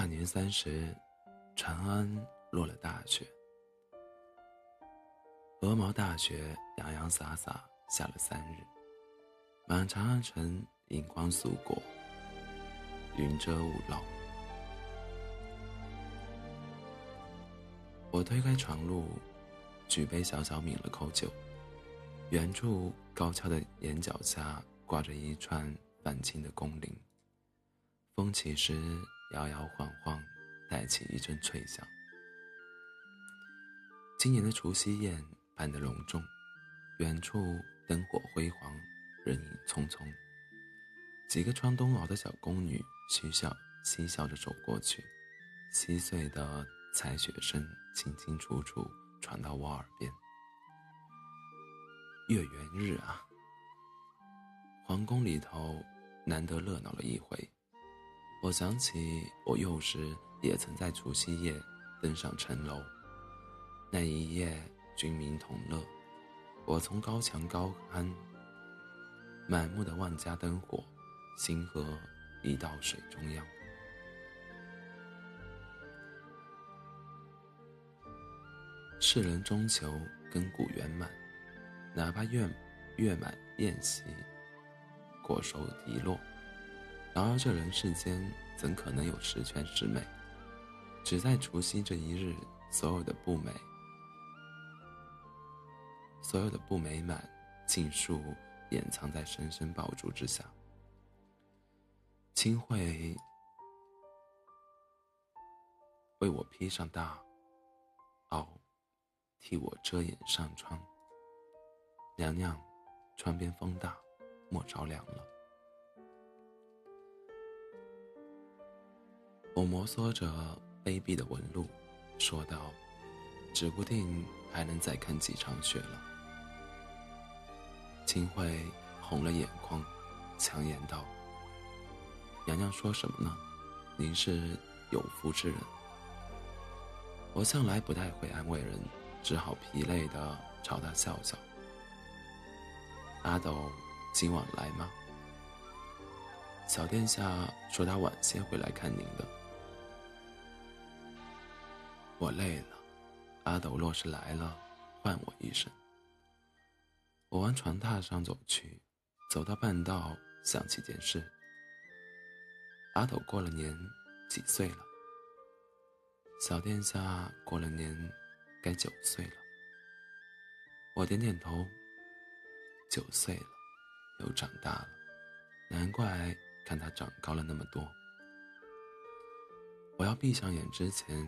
大年三十，长安落了大雪，鹅毛大雪洋洋洒洒下了三日，满长安城银光素裹，云遮雾绕。我推开床褥，举杯小小抿了口酒，远处高峭的檐角下挂着一串泛青的宫铃，风起时摇摇晃晃，带起一阵脆响。今年的除夕宴办得隆重，远处灯火辉煌，人影匆匆，几个穿冬袄的小宫女嬉笑嬉笑着走过去，稀碎的。踩雪声清清楚楚传到我耳边。月圆日啊，皇宫里头难得热闹了一回。我想起我幼时也曾在除夕夜登上城楼，那一夜军民同乐。我从高墙高攀，满目的万家灯火，星河已到水中央。世人终求根骨圆满，哪怕月月满宴席，果熟蒂落。然而这人世间怎可能有十全十美？只在除夕这一日，所有的不美，所有的不美满，尽数掩藏在深深爆竹之下。清慧为我披上大袄。替我遮掩上窗，娘娘，窗边风大，莫着凉了。我摩挲着卑鄙的纹路，说道：“指不定还能再看几场雪了。”清慧红了眼眶，强颜道：“娘娘说什么呢？您是有福之人。”我向来不太会安慰人。只好疲累的朝他笑笑。阿斗今晚来吗？小殿下说他晚些会来看您的。我累了，阿斗若是来了，唤我一声。我往床榻上走去，走到半道，想起件事。阿斗过了年，几岁了？小殿下过了年。该九岁了，我点点头。九岁了，又长大了，难怪看他长高了那么多。我要闭上眼之前，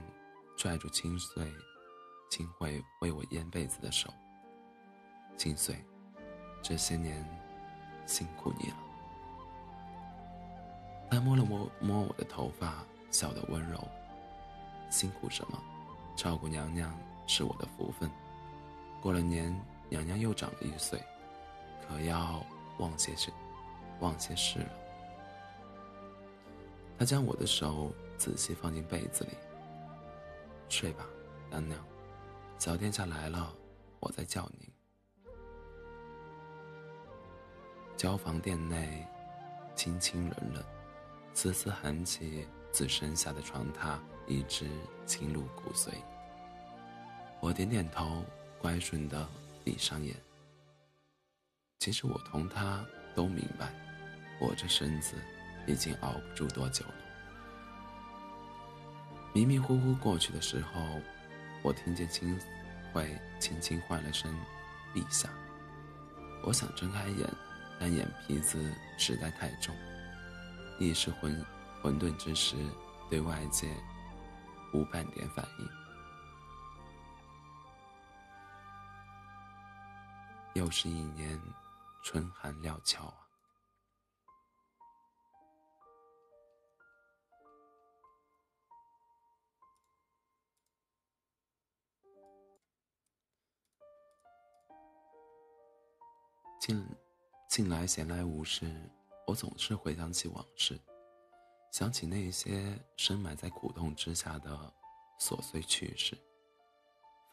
拽住清碎、清慧为我腌被子的手。清碎，这些年辛苦你了。他摸了摸摸我的头发，笑得温柔。辛苦什么？照顾娘娘。是我的福分。过了年，娘娘又长了一岁，可要忘些事，忘些事了。他将我的手仔细放进被子里。睡吧，娘娘，小殿下来了，我再叫您。交房殿内，清清冷冷，丝丝寒气自身下的床榻一直侵入骨髓。我点点头，乖顺的闭上眼。其实我同他都明白，我这身子已经熬不住多久了。迷迷糊糊过去的时候，我听见清慧轻轻唤了声“陛下”。我想睁开眼，但眼皮子实在太重，意识混混沌之时，对外界无半点反应。又是一年春寒料峭近近来闲来无事，我总是回想起往事，想起那些深埋在苦痛之下的琐碎趣事，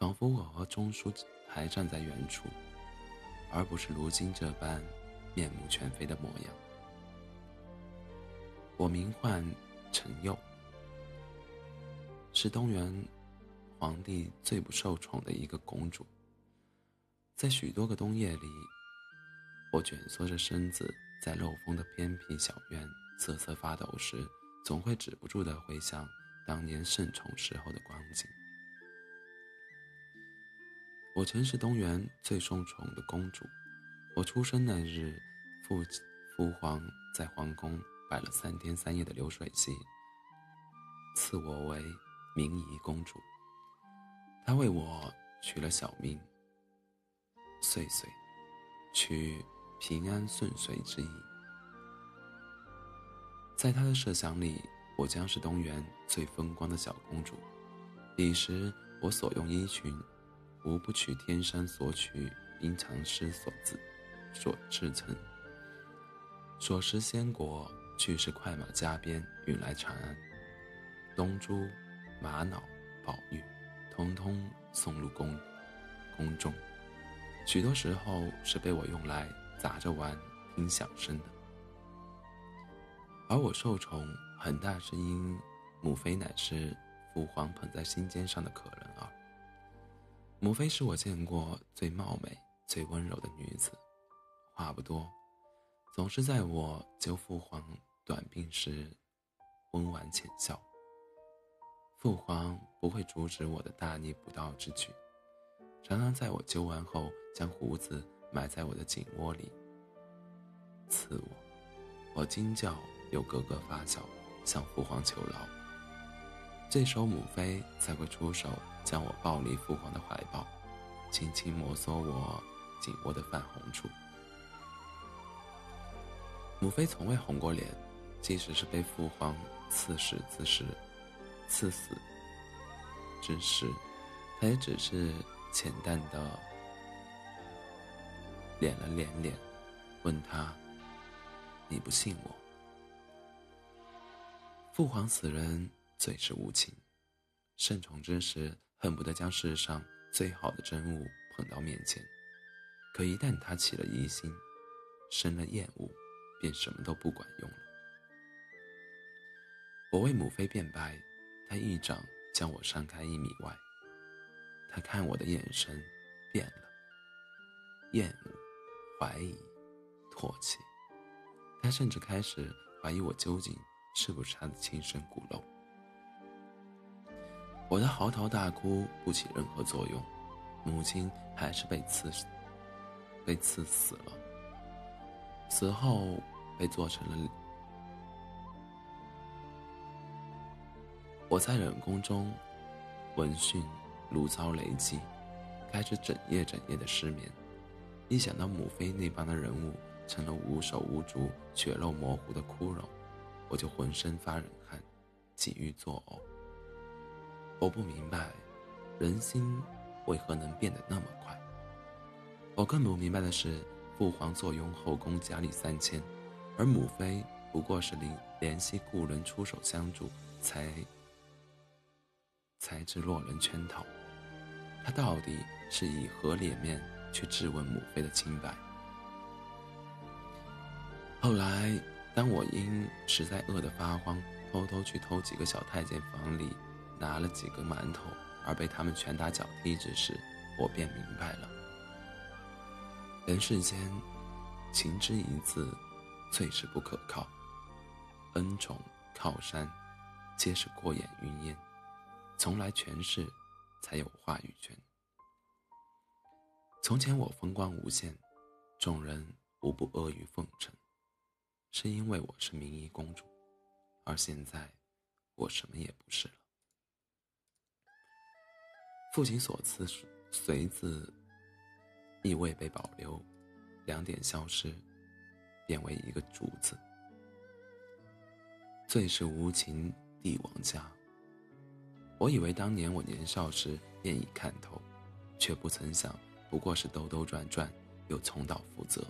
仿佛我和钟书还站在原处。而不是如今这般面目全非的模样。我名唤陈佑，是东原皇帝最不受宠的一个公主。在许多个冬夜里，我蜷缩着身子，在漏风的偏僻小院瑟瑟发抖时，总会止不住地回想当年盛宠时候的光景。我曾是东原最受宠的公主。我出生那日，父父皇在皇宫摆了三天三夜的流水席，赐我为明仪公主。他为我取了小名岁岁，取平安顺遂之意。在他的设想里，我将是东原最风光的小公主。彼时，我所用衣裙。无不取天山所取，冰长诗所自所制成。所食鲜果，俱是快马加鞭运来长安。东珠、玛瑙、宝玉，通通送入宫宫中。许多时候是被我用来砸着玩、听响声的。而我受宠，很大是因母妃乃是父皇捧在心尖上的可人儿。母妃是我见过最貌美、最温柔的女子，话不多，总是在我救父皇短病时温婉浅笑。父皇不会阻止我的大逆不道之举，常常在我揪完后将胡子埋在我的颈窝里刺我，我惊叫又咯咯发笑，向父皇求饶。这时候母妃才会出手。将我抱离父皇的怀抱，轻轻摩挲我颈窝的泛红处。母妃从未红过脸，即使是被父皇刺死之时，刺死之时，她也只是浅淡的敛了敛脸，问他：“你不信我？”父皇此人最是无情，盛宠之时。恨不得将世上最好的真物捧到面前，可一旦他起了疑心，生了厌恶，便什么都不管用了。我为母妃辩白，他一掌将我扇开一米外。他看我的眼神变了，厌恶、怀疑、唾弃。他甚至开始怀疑我究竟是不是他的亲生骨肉。我的嚎啕大哭不起任何作用，母亲还是被刺，被刺死了。死后被做成了。我在冷宫中闻讯如遭雷击，开始整夜整夜的失眠。一想到母妃那般的人物成了无手无足、血肉模糊的骷髅，我就浑身发冷汗，几欲作呕。我不明白，人心为何能变得那么快。我更不明白的是，父皇坐拥后宫佳丽三千，而母妃不过是怜怜惜故人出手相助，才才知落人圈套。他到底是以何脸面去质问母妃的清白？后来，当我因实在饿得发慌，偷偷去偷几个小太监房里。拿了几个馒头，而被他们拳打脚踢之时，我便明白了。人世间，情之一字，最是不可靠。恩宠靠山，皆是过眼云烟，从来权势才有话语权。从前我风光无限，众人无不阿谀奉承，是因为我是名医公主，而现在，我什么也不是了。父亲所赐“随”字，亦未被保留，两点消失，变为一个“主”字。最是无情帝王家。我以为当年我年少时便已看透，却不曾想，不过是兜兜转转，又重蹈覆辙。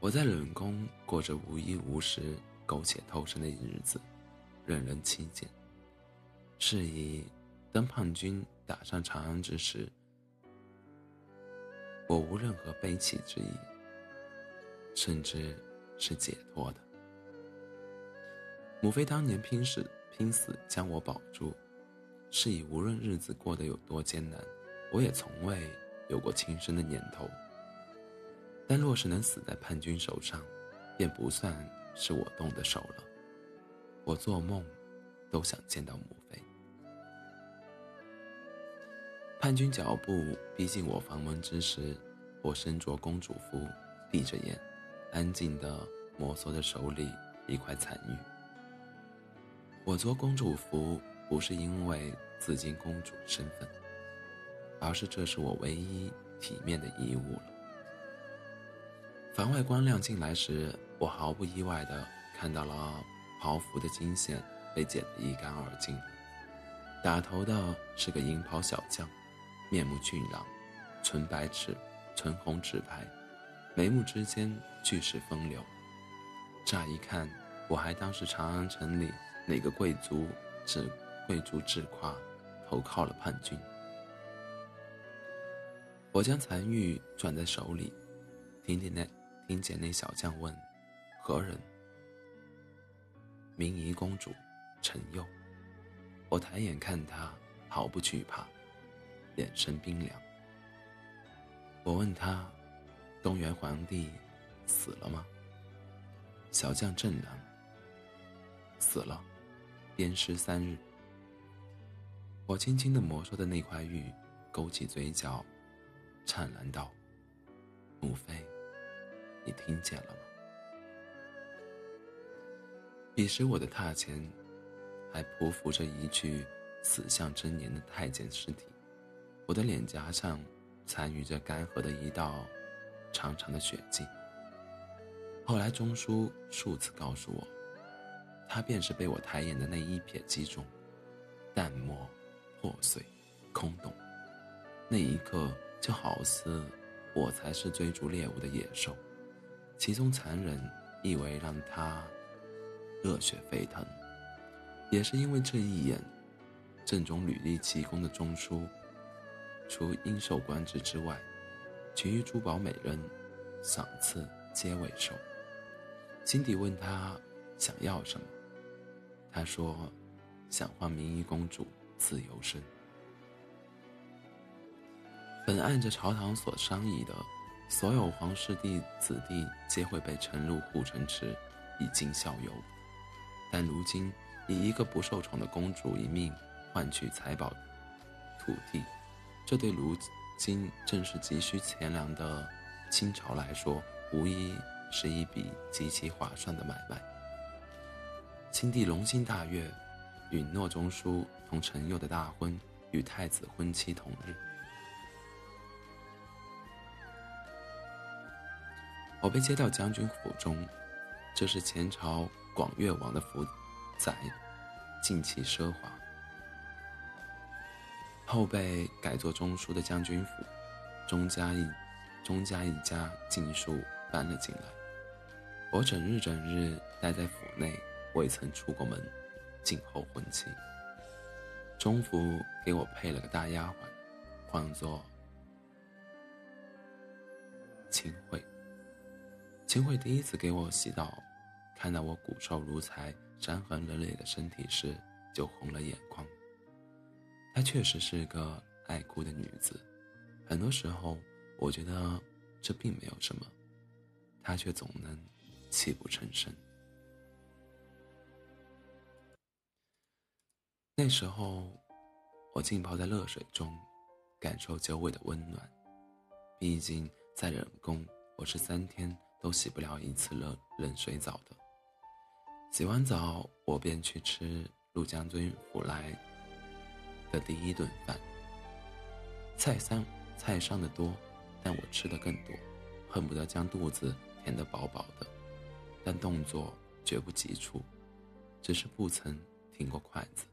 我在冷宫过着无衣无食、苟且偷生的日子，任人欺贱。是以。当叛军打上长安之时，我无任何悲戚之意，甚至是解脱的。母妃当年拼死拼死将我保住，是以无论日子过得有多艰难，我也从未有过轻生的念头。但若是能死在叛军手上，便不算是我动的手了。我做梦都想见到母妃。叛军脚步逼近我房门之时，我身着公主服，闭着眼，安静地摩挲着手里一块残玉。我着公主服不是因为自矜公主身份，而是这是我唯一体面的衣物了。房外光亮进来时，我毫不意外地看到了袍服的金线被剪得一干二净。打头的是个银袍小将，面目俊朗，唇白齿。唇红齿白，眉目之间俱是风流。乍一看，我还当是长安城里哪个贵族自贵族自夸投靠了叛军。我将残玉攥在手里，听见那听见那小将问：“何人？”明仪公主，陈佑。我抬眼看他，毫不惧怕，眼神冰凉。我问他：“东元皇帝死了吗？”小将镇然：“死了，鞭尸三日。”我轻轻的摩挲的那块玉，勾起嘴角，灿烂道：“母妃，你听见了吗？”彼时我的榻前，还匍匐着一具死相狰狞的太监尸体，我的脸颊上。残余着干涸的一道长长的血迹。后来钟书数次告诉我，他便是被我抬眼的那一瞥击中，淡漠、破碎、空洞。那一刻，就好似我才是追逐猎物的野兽，其中残忍意味让他热血沸腾。也是因为这一眼，正中履历奇功的钟书。除应受官职之外，其余珠宝美人赏赐皆未受。心底问他想要什么，他说想换明仪公主自由身。本按着朝堂所商议的，所有皇室弟子弟皆会被沉入护城池以尽孝游，但如今以一个不受宠的公主一命换取财宝、土地。这对如今正是急需钱粮的清朝来说，无疑是一笔极其划算的买卖。清帝龙心大悦，允诺中书同陈佑的大婚与太子婚期同日。我被接到将军府中，这是前朝广越王的府宅，尽其奢华。后被改作中书的将军府，钟家一钟家一家尽数搬了进来。我整日整日待在府内，未曾出过门，静候婚期。钟府给我配了个大丫鬟，唤作秦桧。秦桧第一次给我洗澡，看到我骨瘦如柴、伤痕累累的身体时，就红了眼眶。她确实是个爱哭的女子，很多时候我觉得这并没有什么，她却总能泣不成声。那时候，我浸泡在热水中，感受久违的温暖。毕竟在冷宫，我是三天都洗不了一次冷冷水澡的。洗完澡，我便去吃陆将军府来。的第一顿饭，菜上菜上的多，但我吃的更多，恨不得将肚子填得饱饱的，但动作绝不急促，只是不曾停过筷子。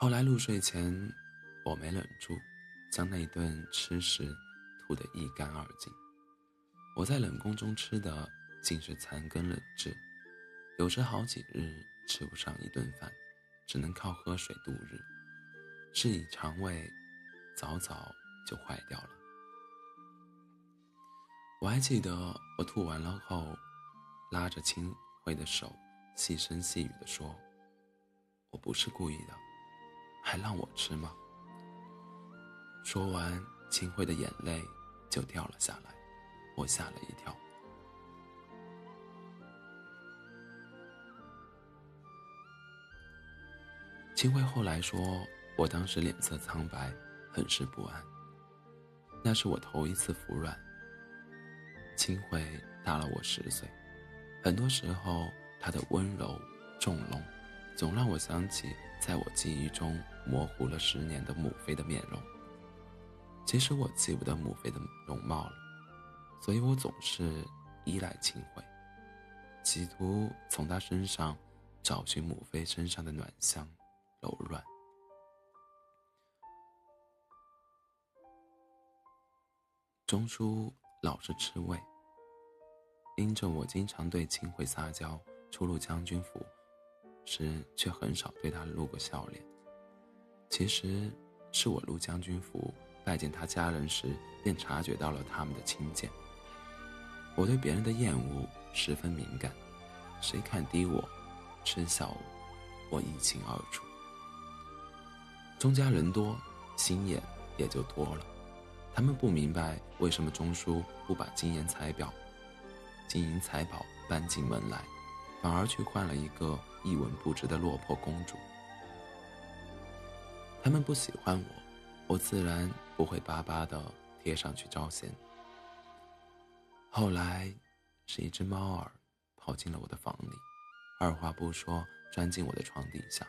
后来入睡前，我没忍住，将那顿吃食吐得一干二净。我在冷宫中吃的尽是残羹冷炙，有时好几日吃不上一顿饭。只能靠喝水度日，是以肠胃早早就坏掉了。我还记得，我吐完了后，拉着清辉的手，细声细语地说：“我不是故意的，还让我吃吗？”说完，清慧的眼泪就掉了下来，我吓了一跳。清慧后来说，我当时脸色苍白，很是不安。那是我头一次服软。清慧大了我十岁，很多时候她的温柔重容，总让我想起在我记忆中模糊了十年的母妃的面容。其实我记不得母妃的容貌了，所以我总是依赖秦桧，企图从他身上找寻母妃身上的暖香、柔软。钟叔老是吃味，因着我经常对秦桧撒娇，出入将军府时却很少对他露过笑脸。其实是我入将军府。拜见他家人时，便察觉到了他们的轻贱。我对别人的厌恶十分敏感，谁看低我、嗤笑我，我一清二楚。钟家人多，心眼也就多了。他们不明白为什么钟叔不把金银财宝、金银财宝搬进门来，反而去换了一个一文不值的落魄公主。他们不喜欢我。我自然不会巴巴的贴上去招贤。后来，是一只猫儿跑进了我的房里，二话不说钻进我的床底下。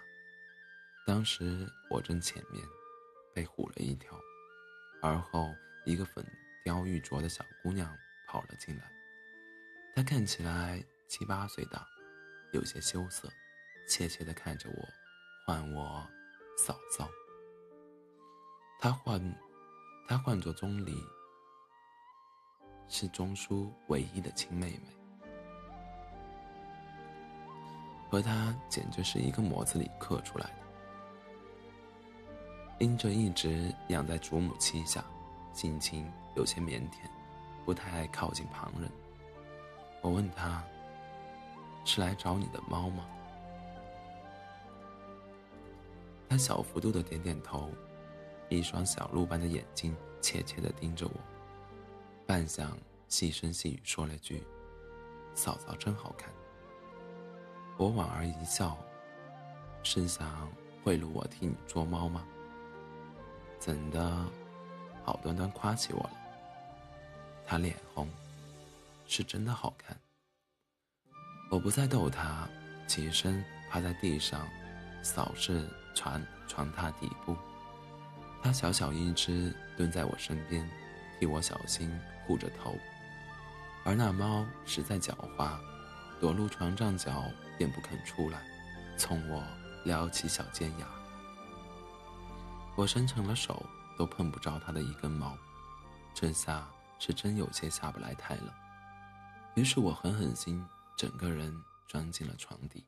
当时我正浅眠，被唬了一跳。而后，一个粉雕玉琢的小姑娘跑了进来，她看起来七八岁大，有些羞涩，怯怯的看着我，唤我嫂嫂。她唤，她唤作钟离，是钟叔唯一的亲妹妹，和她简直是一个模子里刻出来的。因着一直养在祖母膝下，性情有些腼腆，不太爱靠近旁人。我问她：“是来找你的猫吗？”她小幅度的点点头。一双小鹿般的眼睛怯怯的盯着我，半晌细声细语说了句：“嫂嫂真好看。”我莞尔一笑，是想贿赂我替你捉猫吗？怎的，好端端夸起我了？他脸红，是真的好看。我不再逗他，起身趴在地上，扫视床床榻底部。他小小一只，蹲在我身边，替我小心护着头。而那猫实在狡猾，躲入床帐角便不肯出来，冲我撩起小尖牙。我伸长了手，都碰不着它的一根毛，这下是真有些下不来台了。于是我狠狠心，整个人钻进了床底。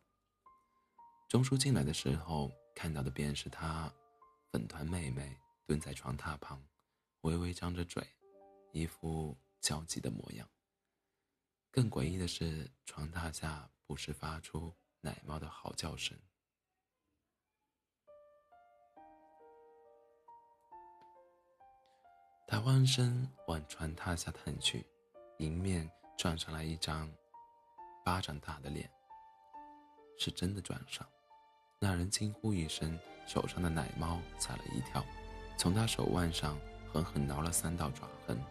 钟叔进来的时候，看到的便是他粉团妹妹。蹲在床榻旁，微微张着嘴，一副焦急的模样。更诡异的是，床榻下不时发出奶猫的嚎叫声。他弯身往床榻下探去，迎面撞上来一张巴掌大的脸。是真的撞上，那人惊呼一声，手上的奶猫吓了一跳。从他手腕上狠狠挠了三道爪痕。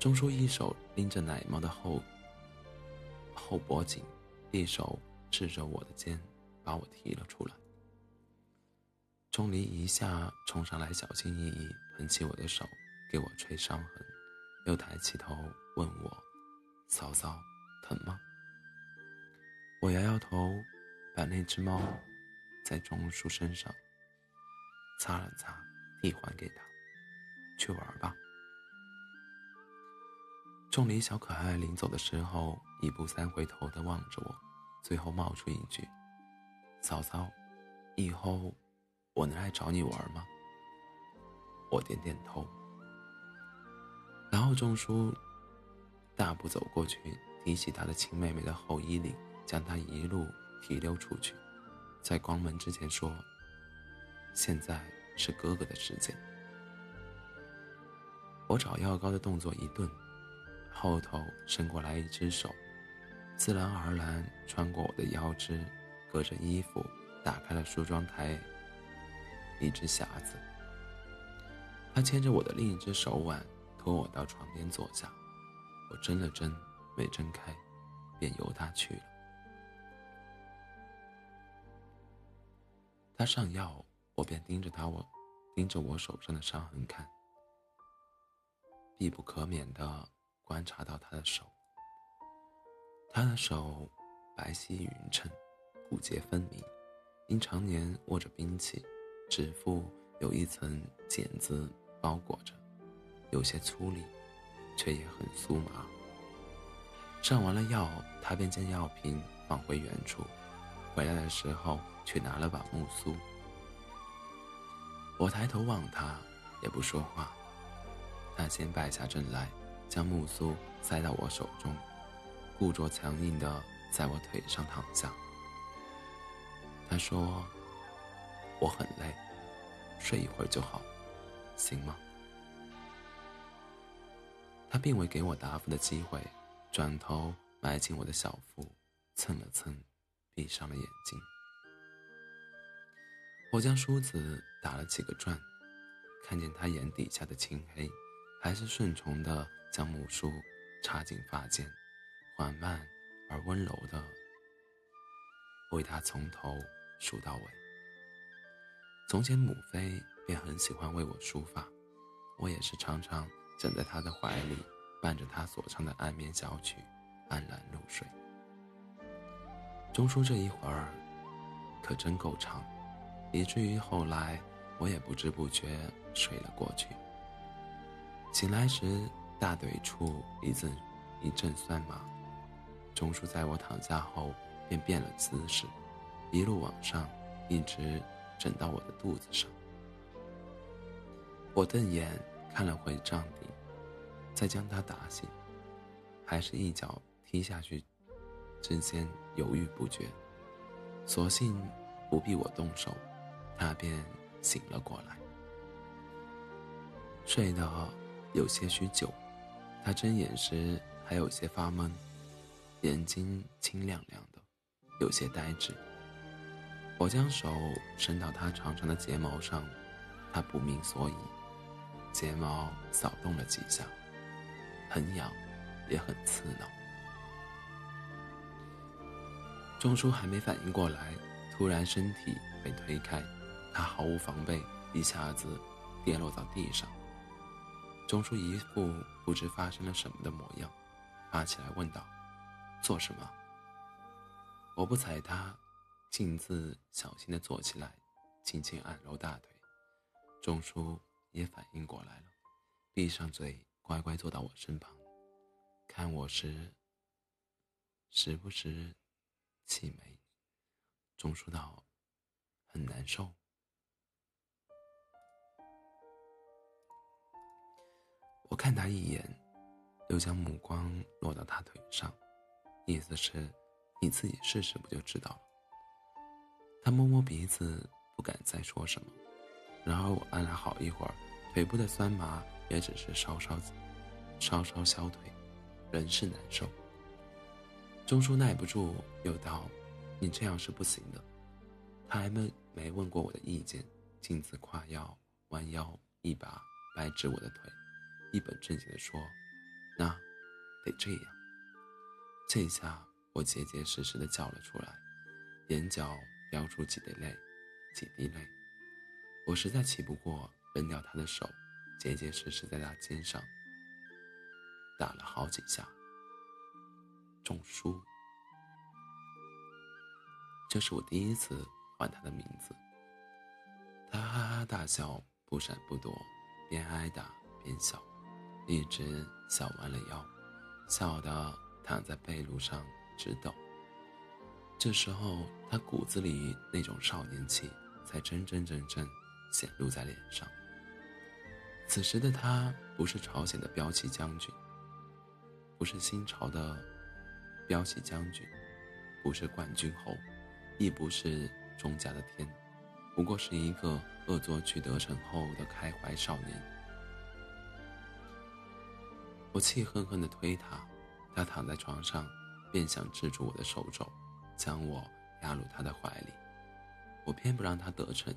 钟叔一手拎着奶猫的后后脖颈，一手支着我的肩，把我提了出来。钟离一下冲上来，小心翼翼捧起我的手，给我吹伤痕，又抬起头问我：“嫂嫂，疼吗？”我摇摇头，把那只猫在钟叔身上擦了擦。递还给他，去玩吧。钟离小可爱临走的时候，一步三回头的望着我，最后冒出一句：“嫂嫂，以后我能来找你玩吗？”我点点头。然后钟叔大步走过去，提起他的亲妹妹的后衣领，将她一路提溜出去。在关门之前说：“现在是哥哥的时间。”我找药膏的动作一顿，后头伸过来一只手，自然而然穿过我的腰肢，隔着衣服打开了梳妆台一只匣子。他牵着我的另一只手腕，拖我到床边坐下。我睁了睁，没睁开，便由他去了。他上药，我便盯着他，我盯着我手上的伤痕看。必不可免的观察到他的手，他的手白皙匀称，骨节分明，因常年握着兵器，指腹有一层茧子包裹着，有些粗粝，却也很酥麻。上完了药，他便将药瓶放回原处，回来的时候却拿了把木梳。我抬头望他，也不说话。他先败下阵来，将木梳塞到我手中，故作强硬的在我腿上躺下。他说：“我很累，睡一会儿就好，行吗？”他并未给我答复的机会，转头埋进我的小腹，蹭了蹭，闭上了眼睛。我将梳子打了几个转，看见他眼底下的青黑。还是顺从的将木梳插进发间，缓慢而温柔的为他从头梳到尾。从前母妃便很喜欢为我梳发，我也是常常枕在她的怀里，伴着她所唱的安眠小曲，安然入睡。钟书这一会儿可真够长，以至于后来我也不知不觉睡了过去。醒来时，大腿处一阵一阵酸麻。钟叔在我躺下后便变了姿势，一路往上，一直枕到我的肚子上。我瞪眼看了会帐顶，再将他打醒，还是一脚踢下去，之间犹豫不决。索性不必我动手，他便醒了过来，睡得。有些许久，他睁眼时还有些发懵，眼睛清亮亮的，有些呆滞。我将手伸到他长长的睫毛上，他不明所以，睫毛扫动了几下，很痒，也很刺挠。钟叔还没反应过来，突然身体被推开，他毫无防备，一下子跌落到地上。钟叔一副不知发生了什么的模样，爬起来问道：“做什么？”我不睬他，径自小心地坐起来，轻轻按揉大腿。钟叔也反应过来了，闭上嘴，乖乖坐到我身旁，看我时，时不时起眉。钟叔道：“很难受。”我看他一眼，又将目光落到他腿上，意思是，你自己试试不就知道了。他摸摸鼻子，不敢再说什么。然而我按了好一会儿，腿部的酸麻也只是稍稍、稍稍消退，仍是难受。钟叔耐不住，又道：“你这样是不行的。”他还没没问过我的意见，径自跨腰弯腰，一把掰直我的腿。一本正经地说：“那得这样。”这下我结结实实地叫了出来，眼角飙出几滴泪，几滴泪。我实在气不过，扔掉他的手，结结实实在他肩上打了好几下。仲书，这是我第一次唤他的名字。他哈哈大笑，不闪不躲，边挨打边笑。一直笑弯了腰，笑得躺在被褥上直抖。这时候，他骨子里那种少年气才真真正正显露在脸上。此时的他不是朝鲜的骠骑将军，不是新朝的骠骑将军，不是冠军侯，亦不是钟家的天，不过是一个恶作剧得逞后的开怀少年。我气恨恨地推他，他躺在床上，便想制住我的手肘，将我压入他的怀里。我偏不让他得逞，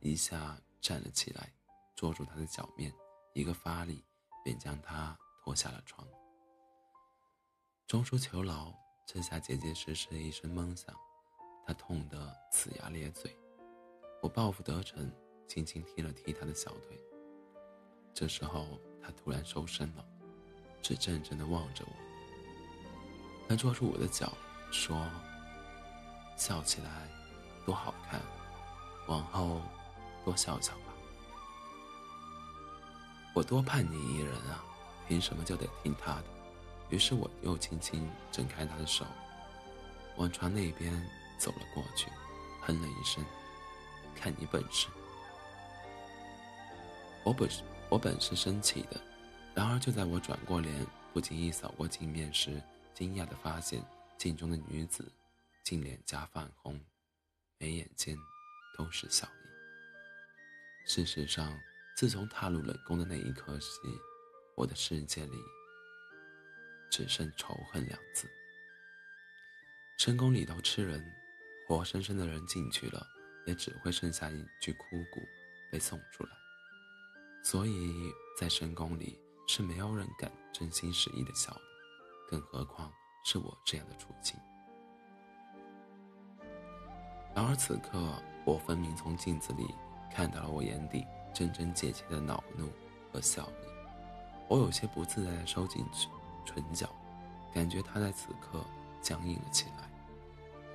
一下站了起来，捉住他的脚面，一个发力，便将他拖下了床。钟叔求饶，这下结结实实的一声闷响，他痛得呲牙咧嘴。我报复得逞，轻轻踢了踢他的小腿。这时候他突然收身了。只怔怔地望着我，他捉住我的脚，说：“笑起来多好看，往后多笑笑吧。”我多盼你一人啊，凭什么就得听他的？于是我又轻轻挣开他的手，往床那边走了过去，哼了一声：“看你本事。”我本，我本是生气的。然而，就在我转过脸，不经意扫过镜面时，惊讶地发现镜中的女子竟脸颊泛红，眉眼间都是笑意。事实上，自从踏入冷宫的那一刻起，我的世界里只剩仇恨两字。深宫里头吃人，活生生的人进去了，也只会剩下一具枯骨被送出来。所以在深宫里。是没有人敢真心实意的笑的，更何况是我这样的处境。然而此刻，我分明从镜子里看到了我眼底真真切切的恼怒和笑意。我有些不自在的收紧唇角，感觉他在此刻僵硬了起来，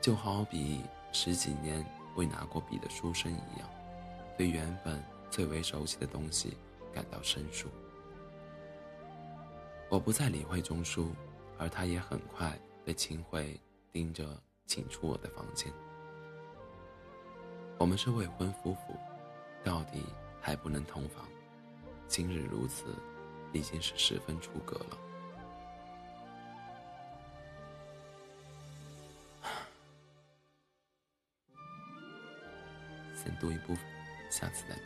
就好比十几年未拿过笔的书生一样，对原本最为熟悉的东西感到生疏。我不再理会钟书，而他也很快被秦桧盯着请出我的房间。我们是未婚夫妇，到底还不能同房。今日如此，已经是十分出格了。先读一部分，下次再读。